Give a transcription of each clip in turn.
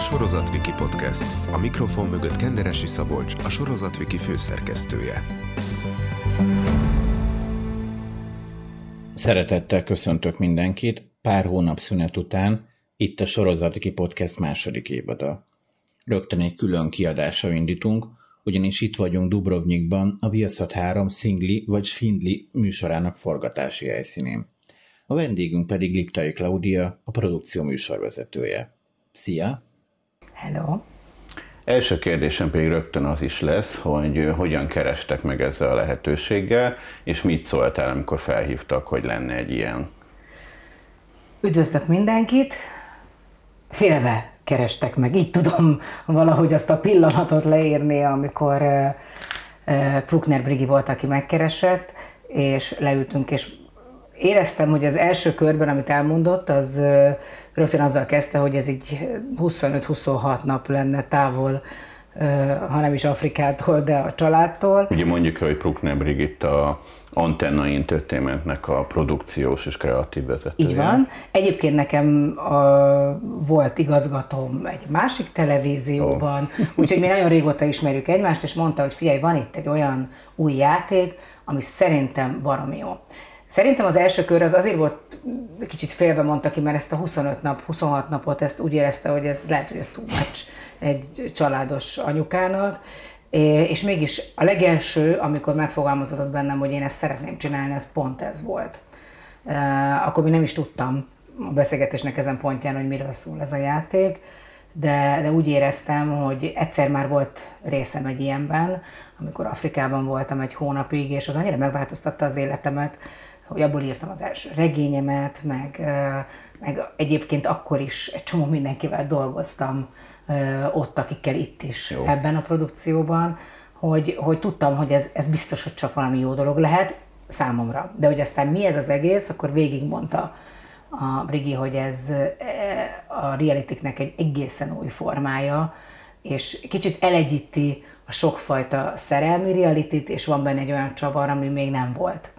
Sorozatviki Podcast. A mikrofon mögött Kenderesi Szabolcs, a Sorozatviki főszerkesztője. Szeretettel köszöntök mindenkit pár hónap szünet után, itt a Sorozatviki Podcast második évada. Rögtön egy külön kiadással indítunk, ugyanis itt vagyunk Dubrovnikban, a Viaszat 3 Szingli vagy Svindli műsorának forgatási helyszínén. A vendégünk pedig Liptai Klaudia, a produkció műsorvezetője. Szia! Hello! Első kérdésem pedig rögtön az is lesz, hogy hogyan kerestek meg ezzel a lehetőséggel, és mit szóltál, amikor felhívtak, hogy lenne egy ilyen? Üdvözlök mindenkit! Félve kerestek meg, így tudom valahogy azt a pillanatot leírni, amikor Bruckner Brigi volt, aki megkeresett, és leültünk, és éreztem, hogy az első körben, amit elmondott, az rögtön azzal kezdte, hogy ez így 25-26 nap lenne távol, ha nem is Afrikától, de a családtól. Ugye mondjuk, hogy Bruckner Brigitte a Antenna Entertainmentnek a produkciós és kreatív vezetője. Így van. Egyébként nekem a, volt igazgatóm egy másik televízióban, oh. úgyhogy mi nagyon régóta ismerjük egymást, és mondta, hogy figyelj, van itt egy olyan új játék, ami szerintem baromi jó. Szerintem az első kör az azért volt, kicsit félbe mondta ki, mert ezt a 25 nap, 26 napot, ezt úgy érezte, hogy ez lehet, hogy ez túl much egy családos anyukának, és mégis a legelső, amikor megfogalmazott bennem, hogy én ezt szeretném csinálni, ez pont ez volt. Akkor még nem is tudtam a beszélgetésnek ezen pontján, hogy miről szól ez a játék, de, de úgy éreztem, hogy egyszer már volt részem egy ilyenben, amikor Afrikában voltam egy hónapig, és az annyira megváltoztatta az életemet, hogy abból írtam az első regényemet, meg, meg egyébként akkor is egy csomó mindenkivel dolgoztam ott, akikkel itt is jó. ebben a produkcióban, hogy, hogy tudtam, hogy ez, ez biztos, hogy csak valami jó dolog lehet számomra. De hogy aztán mi ez az egész, akkor végigmondta a Brigi, hogy ez a realitiknek egy egészen új formája, és kicsit elegyíti a sokfajta szerelmi realitit, és van benne egy olyan csavar, ami még nem volt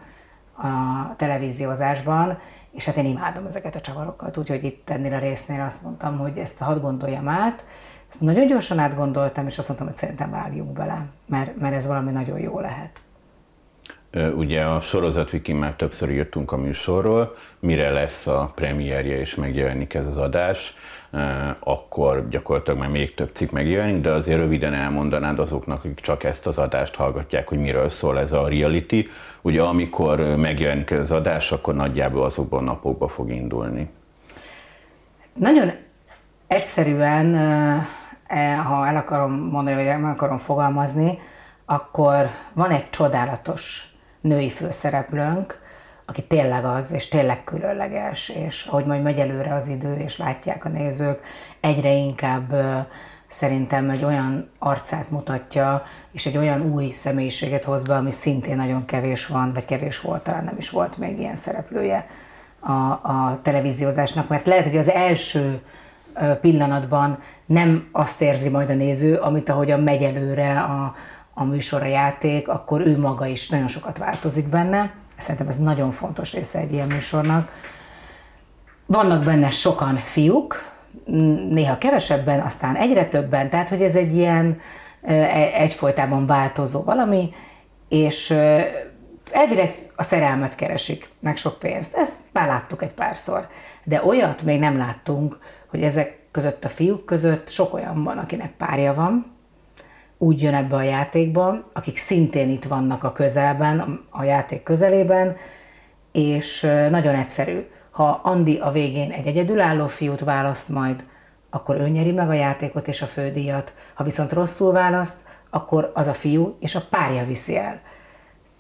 a televíziózásban, és hát én imádom ezeket a csavarokat, úgyhogy itt ennél a résznél azt mondtam, hogy ezt hadd gondoljam át, ezt nagyon gyorsan átgondoltam, és azt mondtam, hogy szerintem vágjunk bele, mert, mert ez valami nagyon jó lehet. Ugye a sorozatvikin már többször írtunk a műsorról, mire lesz a premierje és megjelenik ez az adás, akkor gyakorlatilag már még több cikk megjelenik, de azért röviden elmondanád azoknak, akik csak ezt az adást hallgatják, hogy miről szól ez a reality. Ugye amikor megjelenik ez az adás, akkor nagyjából azokban a napokban fog indulni. Nagyon egyszerűen, e, ha el akarom mondani, vagy el akarom fogalmazni, akkor van egy csodálatos női főszereplőnk, aki tényleg az, és tényleg különleges, és ahogy majd megy előre az idő, és látják a nézők, egyre inkább szerintem egy olyan arcát mutatja, és egy olyan új személyiséget hoz be, ami szintén nagyon kevés van, vagy kevés volt, talán nem is volt még ilyen szereplője a, a televíziózásnak, mert lehet, hogy az első pillanatban nem azt érzi majd a néző, amit ahogyan megy előre a, a műsor, a játék, akkor ő maga is nagyon sokat változik benne. Szerintem ez nagyon fontos része egy ilyen műsornak. Vannak benne sokan fiúk, néha kevesebben, aztán egyre többen, tehát hogy ez egy ilyen e, egyfolytában változó valami, és elvileg a szerelmet keresik, meg sok pénzt. Ezt már láttuk egy párszor. De olyat még nem láttunk, hogy ezek között a fiúk között sok olyan van, akinek párja van, úgy jön ebbe a játékba, akik szintén itt vannak a közelben, a játék közelében, és nagyon egyszerű. Ha Andi a végén egy egyedülálló fiút választ majd, akkor ő nyeri meg a játékot és a fődíjat. Ha viszont rosszul választ, akkor az a fiú és a párja viszi el.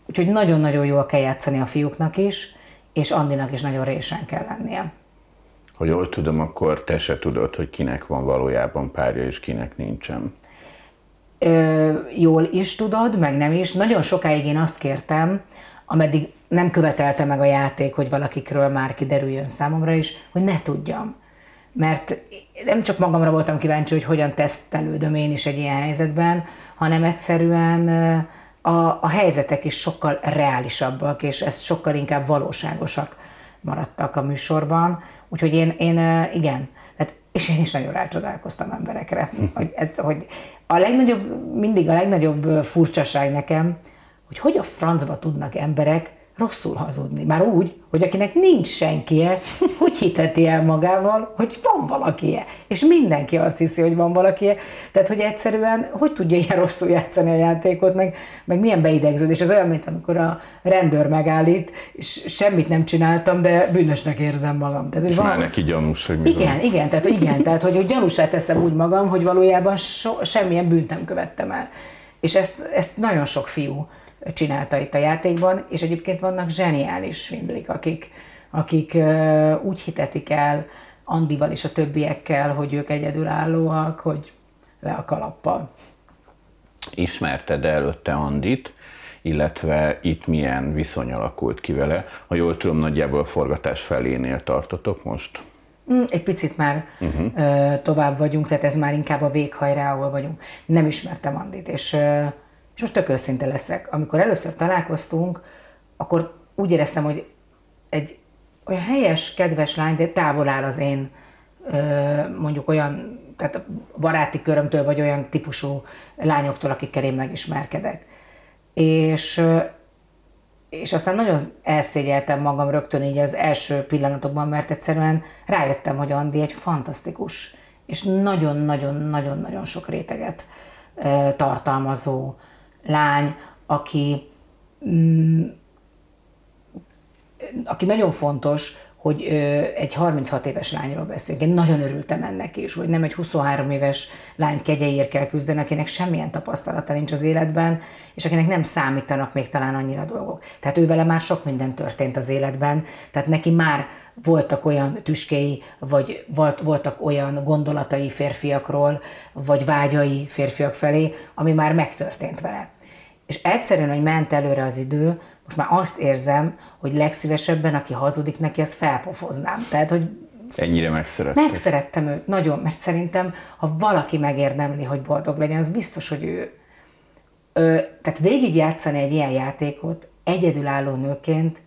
Úgyhogy nagyon-nagyon jól kell játszani a fiúknak is, és Andinak is nagyon résen kell lennie. Ha jól tudom, akkor te se tudod, hogy kinek van valójában párja és kinek nincsen ö, jól is tudod, meg nem is. Nagyon sokáig én azt kértem, ameddig nem követelte meg a játék, hogy valakikről már kiderüljön számomra is, hogy ne tudjam. Mert nem csak magamra voltam kíváncsi, hogy hogyan tesztelődöm én is egy ilyen helyzetben, hanem egyszerűen a, a helyzetek is sokkal reálisabbak, és ez sokkal inkább valóságosak maradtak a műsorban. Úgyhogy én, én igen, tehát és én is nagyon rácsodálkoztam emberekre. Hogy, ez, hogy a legnagyobb, mindig a legnagyobb furcsaság nekem, hogy hogy a francba tudnak emberek rosszul hazudni. Már úgy, hogy akinek nincs senkie, hogy hiteti el magával, hogy van valakie. És mindenki azt hiszi, hogy van valakie. Tehát, hogy egyszerűen, hogy tudja ilyen rosszul játszani a játékot, meg, meg milyen beidegződés. Ez olyan, mint amikor a rendőr megállít, és semmit nem csináltam, de bűnösnek érzem magam. Tehát, hogy és van... már neki gyanús, hogy Igen, van. igen, tehát, igen, tehát hogy, hogy gyanúsá teszem úgy magam, hogy valójában so, semmilyen bűnt nem követtem el. És ezt, ezt nagyon sok fiú csinálta itt a játékban, és egyébként vannak zseniális svindlik, akik, akik úgy hitetik el Andival és a többiekkel, hogy ők egyedülállóak, hogy le a kalappal. Ismerted előtte Andit, illetve itt milyen viszony alakult ki vele. Ha jól tudom, nagyjából a forgatás felénél tartotok most? Mm, egy picit már uh-huh. tovább vagyunk, tehát ez már inkább a véghajrá, ahol vagyunk. Nem ismertem Andit, és és most tök őszinte leszek. Amikor először találkoztunk, akkor úgy éreztem, hogy egy olyan helyes, kedves lány, de távol áll az én mondjuk olyan, tehát baráti körömtől, vagy olyan típusú lányoktól, akikkel én megismerkedek. És, és aztán nagyon elszégyeltem magam rögtön így az első pillanatokban, mert egyszerűen rájöttem, hogy Andi egy fantasztikus, és nagyon-nagyon-nagyon-nagyon sok réteget tartalmazó lány, aki, mm, aki nagyon fontos, hogy egy 36 éves lányról beszélünk. Én nagyon örültem ennek is, hogy nem egy 23 éves lány kegyeért kell küzdeni, akinek semmilyen tapasztalata nincs az életben, és akinek nem számítanak még talán annyira dolgok. Tehát ő már sok minden történt az életben, tehát neki már voltak olyan tüskéi, vagy voltak olyan gondolatai férfiakról, vagy vágyai férfiak felé, ami már megtörtént vele. És egyszerűen, hogy ment előre az idő, most már azt érzem, hogy legszívesebben, aki hazudik neki, azt felpofoznám. Tehát, hogy Ennyire megszerettem. Megszerettem őt, nagyon, mert szerintem, ha valaki megérdemli, hogy boldog legyen, az biztos, hogy ő. Ö, tehát végigjátszani egy ilyen játékot egyedülálló nőként,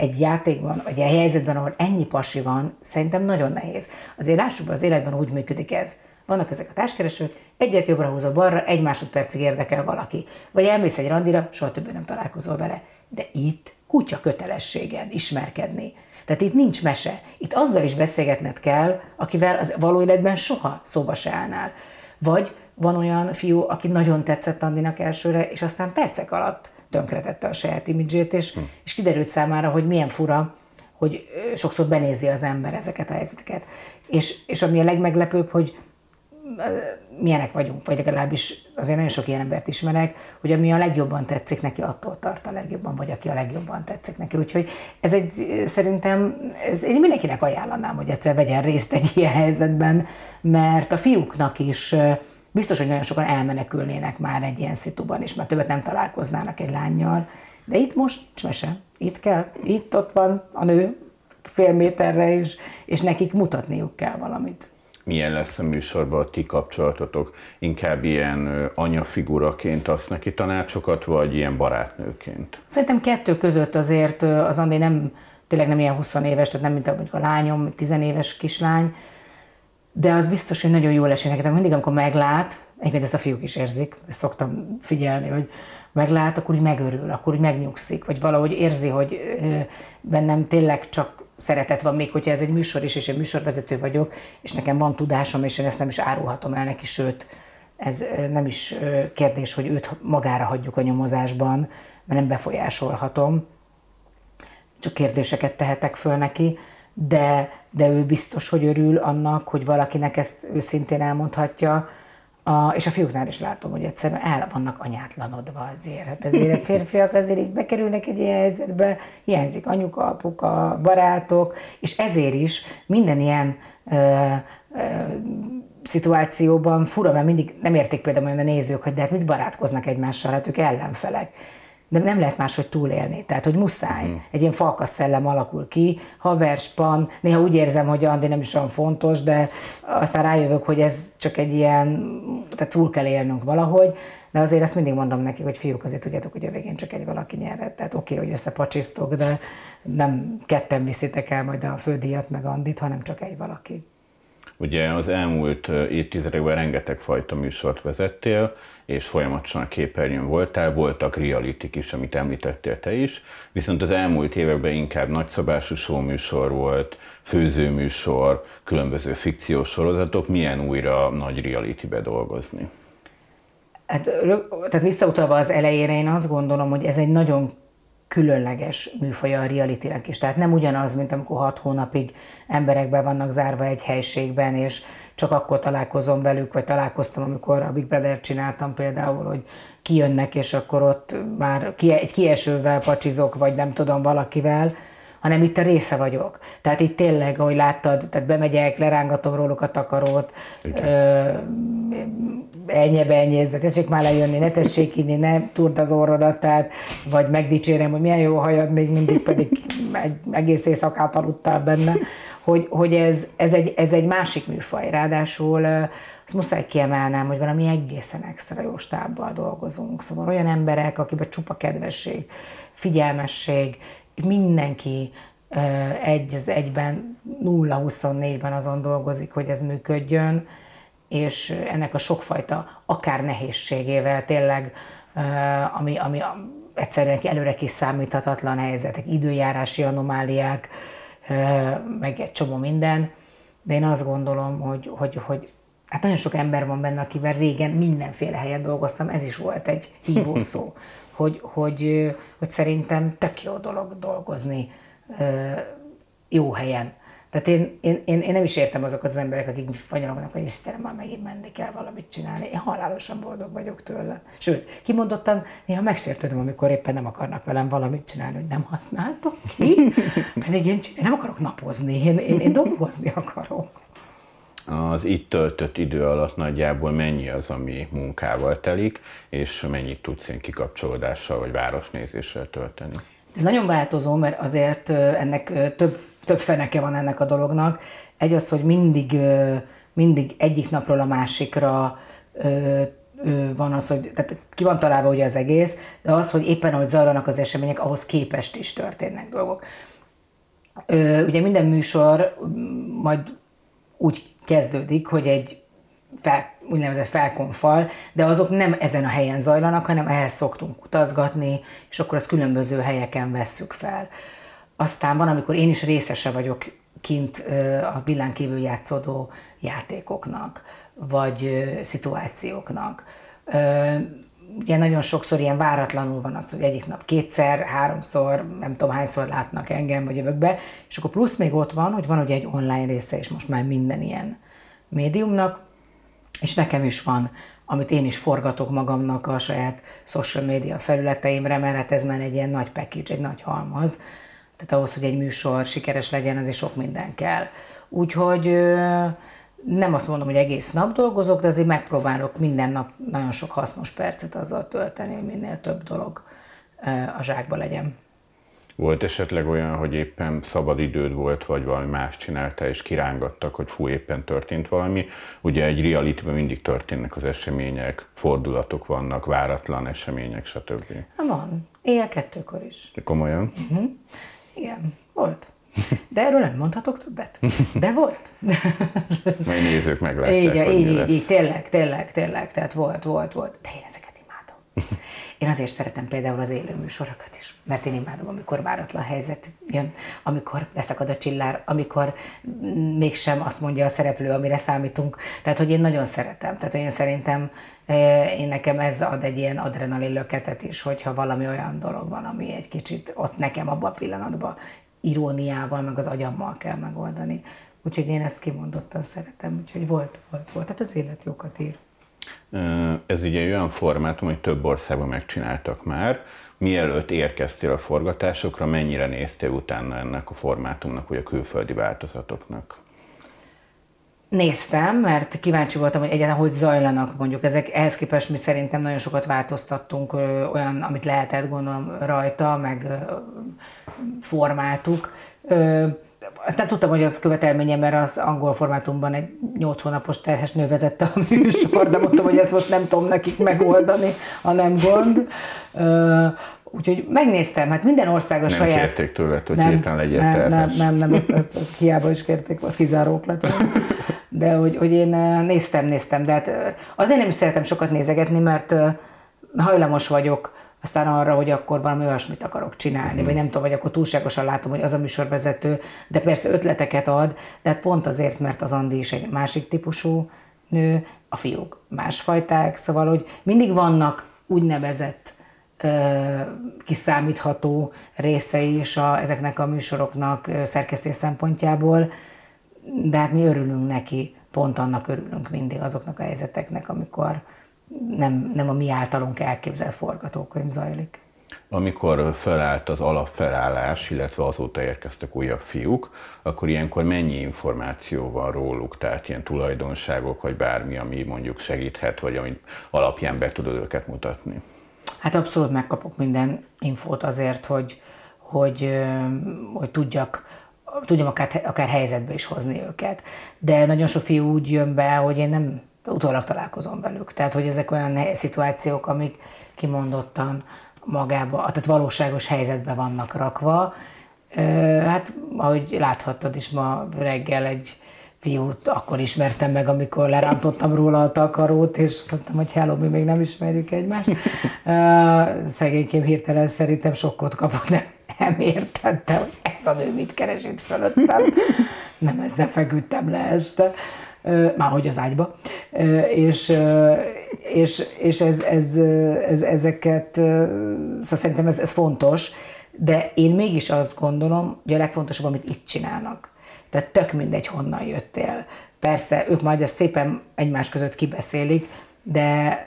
egy játékban, vagy egy helyzetben, ahol ennyi pasi van, szerintem nagyon nehéz. Azért lássuk be, az életben úgy működik ez. Vannak ezek a társkeresők, egyet jobbra húzol balra, egy másodpercig érdekel valaki. Vagy elmész egy randira, soha többé nem találkozol vele. De itt kutya kötelességed ismerkedni. Tehát itt nincs mese. Itt azzal is beszélgetned kell, akivel az való életben soha szóba se állnál. Vagy van olyan fiú, aki nagyon tetszett Andinak elsőre, és aztán percek alatt tönkretette a saját imidzsét, és, hm. és kiderült számára, hogy milyen fura, hogy sokszor benézi az ember ezeket a helyzeteket. És, és ami a legmeglepőbb, hogy milyenek vagyunk, vagy legalábbis azért nagyon sok ilyen embert ismerek, hogy ami a legjobban tetszik neki, attól tart a legjobban, vagy aki a legjobban tetszik neki. Úgyhogy ez egy, szerintem, ez, én mindenkinek ajánlanám, hogy egyszer vegyen részt egy ilyen helyzetben, mert a fiúknak is biztos, hogy nagyon sokan elmenekülnének már egy ilyen szituban is, mert többet nem találkoznának egy lányjal. De itt most mese. Itt kell, itt ott van a nő fél méterre is, és nekik mutatniuk kell valamit milyen lesz a műsorban a ti kapcsolatotok? Inkább ilyen anyafiguraként adsz neki tanácsokat, vagy ilyen barátnőként? Szerintem kettő között azért az Andi nem, tényleg nem ilyen 20 éves, tehát nem mint a, mondjuk a lányom, 10 éves kislány, de az biztos, hogy nagyon jól esik nekem. Mindig, amikor meglát, egyébként ezt a fiúk is érzik, ezt szoktam figyelni, hogy meglát, akkor úgy megörül, akkor úgy megnyugszik, vagy valahogy érzi, hogy bennem tényleg csak szeretet van, még hogyha ez egy műsor is, és én műsorvezető vagyok, és nekem van tudásom, és én ezt nem is árulhatom el neki, sőt, ez nem is kérdés, hogy őt magára hagyjuk a nyomozásban, mert nem befolyásolhatom, csak kérdéseket tehetek föl neki, de, de ő biztos, hogy örül annak, hogy valakinek ezt őszintén elmondhatja, a, és a fiúknál is látom, hogy egyszerűen el vannak anyátlanodva azért. Hát ezért a férfiak azért így bekerülnek egy ilyen helyzetbe, hiányzik anyuka, apuka, barátok, és ezért is minden ilyen ö, ö, szituációban fura, mert mindig nem érték például olyan a nézők, hogy de hát mit barátkoznak egymással, hát ők ellenfelek de nem lehet máshogy túlélni. Tehát, hogy muszáj. Mm. Egy ilyen falkas szellem alakul ki, haverspan, néha úgy érzem, hogy Andi nem is olyan fontos, de aztán rájövök, hogy ez csak egy ilyen, tehát túl kell élnünk valahogy, de azért ezt mindig mondom neki, hogy fiúk, azért tudjátok, hogy a végén csak egy valaki nyer. Tehát oké, okay, hogy összepacsisztok, de nem ketten viszitek el majd a fődíjat meg Andit, hanem csak egy valaki. Ugye az elmúlt évtizedekben rengeteg fajta műsort vezettél, és folyamatosan a képernyőn voltál, voltak realitik is, amit említettél te is, viszont az elmúlt években inkább nagyszabású műsor volt, főzőműsor, különböző fikciós sorozatok, milyen újra nagy realitybe dolgozni? Hát, tehát visszautalva az elejére, én azt gondolom, hogy ez egy nagyon különleges műfaja a reality is. Tehát nem ugyanaz, mint amikor hat hónapig emberekbe vannak zárva egy helységben, és csak akkor találkozom velük, vagy találkoztam, amikor a Big Brother csináltam például, hogy kijönnek, és akkor ott már egy kiesővel pacsizok, vagy nem tudom, valakivel, hanem itt a része vagyok. Tehát itt tényleg, ahogy láttad, tehát bemegyek, lerángatom róluk a takarót, ennyi benyéz, de tessék már lejönni, ne tessék inni, ne turd az orrodat, tehát, vagy megdicsérem, hogy milyen jó hajad, még mindig pedig egy egész éjszakát aludtál benne, hogy, hogy ez, ez, egy, ez egy másik műfaj. Ráadásul azt muszáj kiemelnem, hogy valami egészen extra jó stábbal dolgozunk. Szóval olyan emberek, akiben csupa kedvesség, figyelmesség, mindenki egy az egyben, 0-24-ben azon dolgozik, hogy ez működjön, és ennek a sokfajta akár nehézségével tényleg, ami, ami egyszerűen előre kiszámíthatatlan helyzetek, időjárási anomáliák, meg egy csomó minden, de én azt gondolom, hogy, hogy, hogy hát nagyon sok ember van benne, akivel régen mindenféle helyen dolgoztam, ez is volt egy hívószó, hogy, hogy, hogy szerintem tök jó dolog dolgozni jó helyen. Tehát én, én, én, én nem is értem azokat az emberek, akik fanyarognak, hogy Istenem, már megint menni kell valamit csinálni. Én halálosan boldog vagyok tőle. Sőt, kimondottan néha megsértődöm, amikor éppen nem akarnak velem valamit csinálni, hogy nem használtok ki. Pedig én, én nem akarok napozni, én, én, én dolgozni akarok az itt töltött idő alatt nagyjából mennyi az, ami munkával telik, és mennyit tudsz én kikapcsolódással vagy városnézéssel tölteni? Ez nagyon változó, mert azért ennek több, több feneke van ennek a dolognak. Egy az, hogy mindig, mindig egyik napról a másikra van az, hogy tehát ki van találva ugye az egész, de az, hogy éppen ahogy zajlanak az események, ahhoz képest is történnek dolgok. Ugye minden műsor majd úgy kezdődik, hogy egy fel, úgynevezett felkonfal, de azok nem ezen a helyen zajlanak, hanem ehhez szoktunk utazgatni, és akkor azt különböző helyeken vesszük fel. Aztán van, amikor én is részese vagyok kint a villán kívül játszódó játékoknak, vagy szituációknak. Ugye nagyon sokszor ilyen váratlanul van az, hogy egyik nap kétszer, háromszor, nem tudom hányszor látnak engem, vagy jövök be, és akkor plusz még ott van, hogy van ugye egy online része, és most már minden ilyen médiumnak, és nekem is van, amit én is forgatok magamnak a saját social media felületeimre, mert hát ez már egy ilyen nagy package, egy nagy halmaz. Tehát ahhoz, hogy egy műsor sikeres legyen, azért sok minden kell. Úgyhogy nem azt mondom, hogy egész nap dolgozok, de azért megpróbálok minden nap nagyon sok hasznos percet azzal tölteni, hogy minél több dolog a zsákba legyen. Volt esetleg olyan, hogy éppen szabad időd volt, vagy valami más csinálta, és kirángattak, hogy fú, éppen történt valami. Ugye egy reality mindig történnek az események, fordulatok vannak, váratlan események, stb. Van. Éjjel kettőkor is. De komolyan? Uh-huh. Igen, volt. De erről nem mondhatok többet. De volt. Majd nézők meglátják, így, hogy így, így, így, tényleg, tényleg, tényleg, tehát volt, volt, volt. De én ezeket imádom. Én azért szeretem például az élő műsorokat is, mert én imádom, amikor váratlan helyzet jön, amikor leszakad a csillár, amikor mégsem azt mondja a szereplő, amire számítunk. Tehát, hogy én nagyon szeretem. Tehát, hogy én szerintem én nekem ez ad egy ilyen adrenalin löketet is, hogyha valami olyan dolog van, ami egy kicsit ott nekem abban a pillanatban iróniával, meg az agyammal kell megoldani. Úgyhogy én ezt kimondottan szeretem, úgyhogy volt, volt, volt. Tehát az élet jókat ír. Ez ugye olyan formátum, hogy több országban megcsináltak már. Mielőtt érkeztél a forgatásokra, mennyire néztél utána ennek a formátumnak, vagy a külföldi változatoknak? Néztem, mert kíváncsi voltam, hogy egyáltalán hogy zajlanak mondjuk ezek. Ehhez képest mi szerintem nagyon sokat változtattunk, olyan, amit lehetett gondolom rajta, meg formáltuk. Azt nem tudtam, hogy az követelménye, mert az angol formátumban egy 8 hónapos terhes nő vezette a műsor, de mondtam, hogy ezt most nem tudom nekik megoldani, ha nem gond. Úgyhogy megnéztem, hát minden ország a nem saját... Nem kérték tőled, hogy nem, hirtelen legyél nem, terhes. Nem, nem, nem, ezt, ezt, ezt hiába is kérték, az kizárók lett. de hogy, hogy én néztem, néztem, de hát azért nem is szeretem sokat nézegetni, mert hajlamos vagyok aztán arra, hogy akkor valami olyasmit akarok csinálni, mm. vagy nem tudom, vagy akkor túlságosan látom, hogy az a műsorvezető, de persze ötleteket ad, de hát pont azért, mert az Andi is egy másik típusú nő, a fiúk másfajták, szóval, hogy mindig vannak úgynevezett kiszámítható részei is a, ezeknek a műsoroknak szerkesztés szempontjából, de hát mi örülünk neki, pont annak örülünk mindig azoknak a helyzeteknek, amikor nem, nem a mi általunk elképzelt forgatókönyv zajlik. Amikor felállt az alapfelállás, illetve azóta érkeztek újabb fiúk, akkor ilyenkor mennyi információ van róluk, tehát ilyen tulajdonságok, vagy bármi, ami mondjuk segíthet, vagy ami alapján be tudod őket mutatni? Hát abszolút megkapok minden infót azért, hogy, hogy, hogy tudjak, tudjam akár, akár helyzetbe is hozni őket. De nagyon sok fiú úgy jön be, hogy én nem utólag találkozom velük. Tehát, hogy ezek olyan szituációk, amik kimondottan magába, tehát valóságos helyzetbe vannak rakva. Hát, ahogy láthattad is ma reggel egy fiút akkor ismertem meg, amikor lerántottam róla a takarót, és azt mondtam, hogy hello, mi még nem ismerjük egymást. Szegénykém hirtelen szerintem sokkot kapott, nem, nem értette, hogy ez a nő mit keres itt fölöttem. Nem ezzel feküdtem le este, már hogy az ágyba. És, és, és ez, ez, ez, ezeket, szóval szerintem ez, ez fontos, de én mégis azt gondolom, hogy a legfontosabb, amit itt csinálnak tehát tök mindegy, honnan jöttél. Persze, ők majd ezt szépen egymás között kibeszélik, de,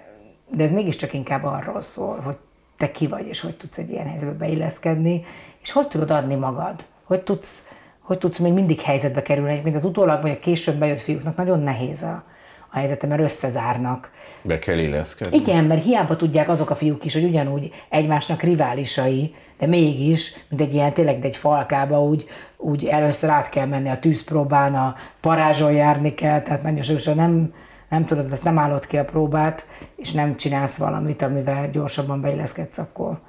de ez mégiscsak inkább arról szól, hogy te ki vagy, és hogy tudsz egy ilyen helyzetbe beilleszkedni, és hogy tudod adni magad, hogy tudsz, hogy tudsz még mindig helyzetbe kerülni, mint az utólag vagy a később bejött fiúknak nagyon nehéz a, a helyzetem, mert összezárnak. Be kell illeszkedni. Igen, mert hiába tudják azok a fiúk is, hogy ugyanúgy egymásnak riválisai, de mégis, mint egy ilyen tényleg egy falkába, úgy, úgy először át kell menni a tűzpróbán, a parázson járni kell, tehát nagyon sokszor nem, nem tudod, ezt nem állod ki a próbát, és nem csinálsz valamit, amivel gyorsabban beilleszkedsz, akkor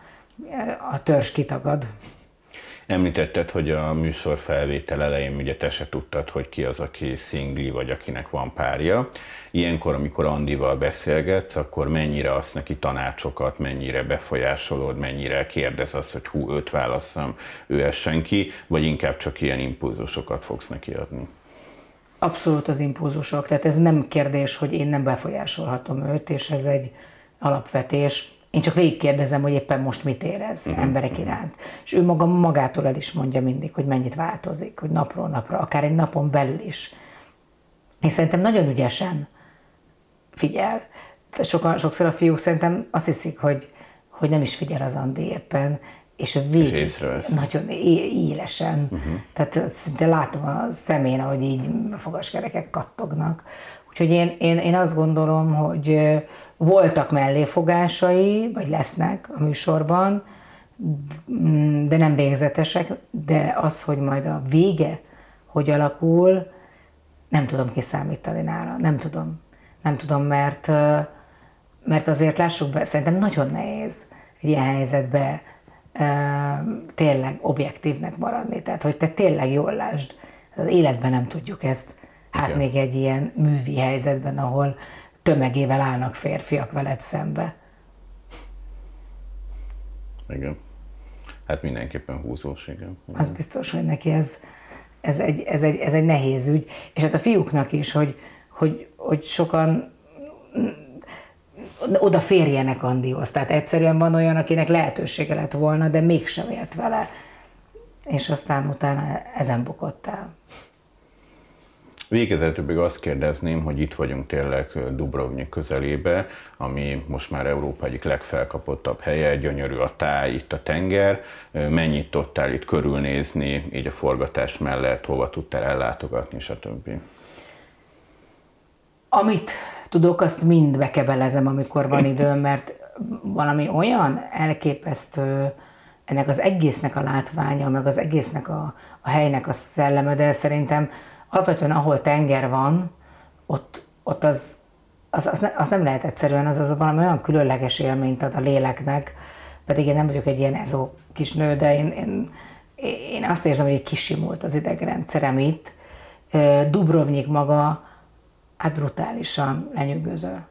a törzs kitagad. Említetted, hogy a műsor felvétel elején ugye te se tudtad, hogy ki az, aki szingli, vagy akinek van párja. Ilyenkor, amikor Andival beszélgetsz, akkor mennyire azt neki tanácsokat, mennyire befolyásolod, mennyire kérdez azt, hogy hú, őt válasszam, ő essen ki, vagy inkább csak ilyen impulzusokat fogsz neki adni? Abszolút az impulzusok, tehát ez nem kérdés, hogy én nem befolyásolhatom őt, és ez egy alapvetés én csak végigkérdezem, hogy éppen most mit érez uh-huh. emberek iránt. És ő maga magától el is mondja mindig, hogy mennyit változik, hogy napról napra, akár egy napon belül is. És szerintem nagyon ügyesen figyel. Sokan, sokszor a fiúk szerintem azt hiszik, hogy, hogy nem is figyel az Andi éppen, és végig és nagyon élesen. Uh-huh. Tehát szinte látom a szemén, ahogy így a fogaskerekek kattognak. Úgyhogy én, én, én azt gondolom, hogy voltak melléfogásai, vagy lesznek a műsorban, de nem végzetesek, de az, hogy majd a vége hogy alakul, nem tudom kiszámítani nála, nem tudom. Nem tudom, mert, mert azért lássuk be, szerintem nagyon nehéz egy ilyen helyzetbe tényleg objektívnek maradni. Tehát, hogy te tényleg jól lásd. Az életben nem tudjuk ezt. Hát Igen. még egy ilyen művi helyzetben, ahol tömegével állnak férfiak veled szembe. Igen. Hát mindenképpen húzós, igen. igen. Az biztos, hogy neki ez, ez, egy, ez, egy, ez egy nehéz ügy. És hát a fiúknak is, hogy, hogy, hogy sokan oda férjenek Andihoz. Tehát egyszerűen van olyan, akinek lehetősége lett volna, de mégsem élt vele. És aztán utána ezen bukott el. Végezetül még azt kérdezném, hogy itt vagyunk tényleg Dubrovnik közelébe, ami most már Európa egyik legfelkapottabb helye, gyönyörű a táj, itt a tenger. Mennyit tudtál itt körülnézni, így a forgatás mellett, hova tudtál ellátogatni, stb. Amit tudok, azt mind bekebelezem, amikor van időm, mert valami olyan elképesztő ennek az egésznek a látványa, meg az egésznek a, a helynek a szelleme, de szerintem alapvetően ahol tenger van, ott, ott az, az, az, ne, az nem lehet egyszerűen, az, az valami olyan különleges élményt ad a léleknek, pedig én nem vagyok egy ilyen ezó kis nő, de én, én, én azt érzem, hogy kisimult az idegrendszerem itt. Dubrovnik maga hát brutálisan lenyűgöző.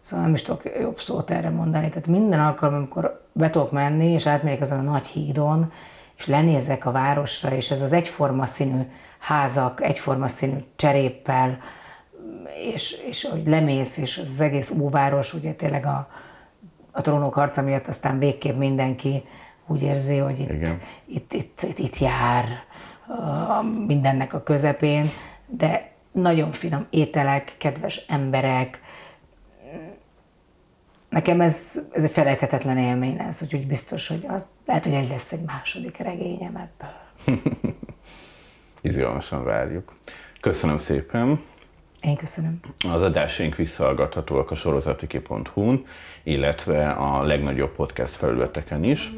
Szóval nem is tudok jobb szót erre mondani. Tehát minden alkalom, amikor be tudok menni, és átmegyek azon a nagy hídon, és lenézek a városra, és ez az egyforma színű házak, egyforma színű cseréppel, és, és hogy lemész, és az egész óváros, ugye tényleg a, a trónok harca miatt aztán végképp mindenki úgy érzi, hogy itt, itt, itt, itt, itt jár mindennek a közepén, de nagyon finom ételek, kedves emberek, nekem ez, ez egy felejthetetlen élmény lesz, úgyhogy biztos, hogy az, lehet, hogy egy lesz egy második regényem ebből. Izgalmasan várjuk. Köszönöm szépen! Én köszönöm. Az adásaink visszahallgathatóak a sorozatiki.hu-n, illetve a legnagyobb podcast felületeken is.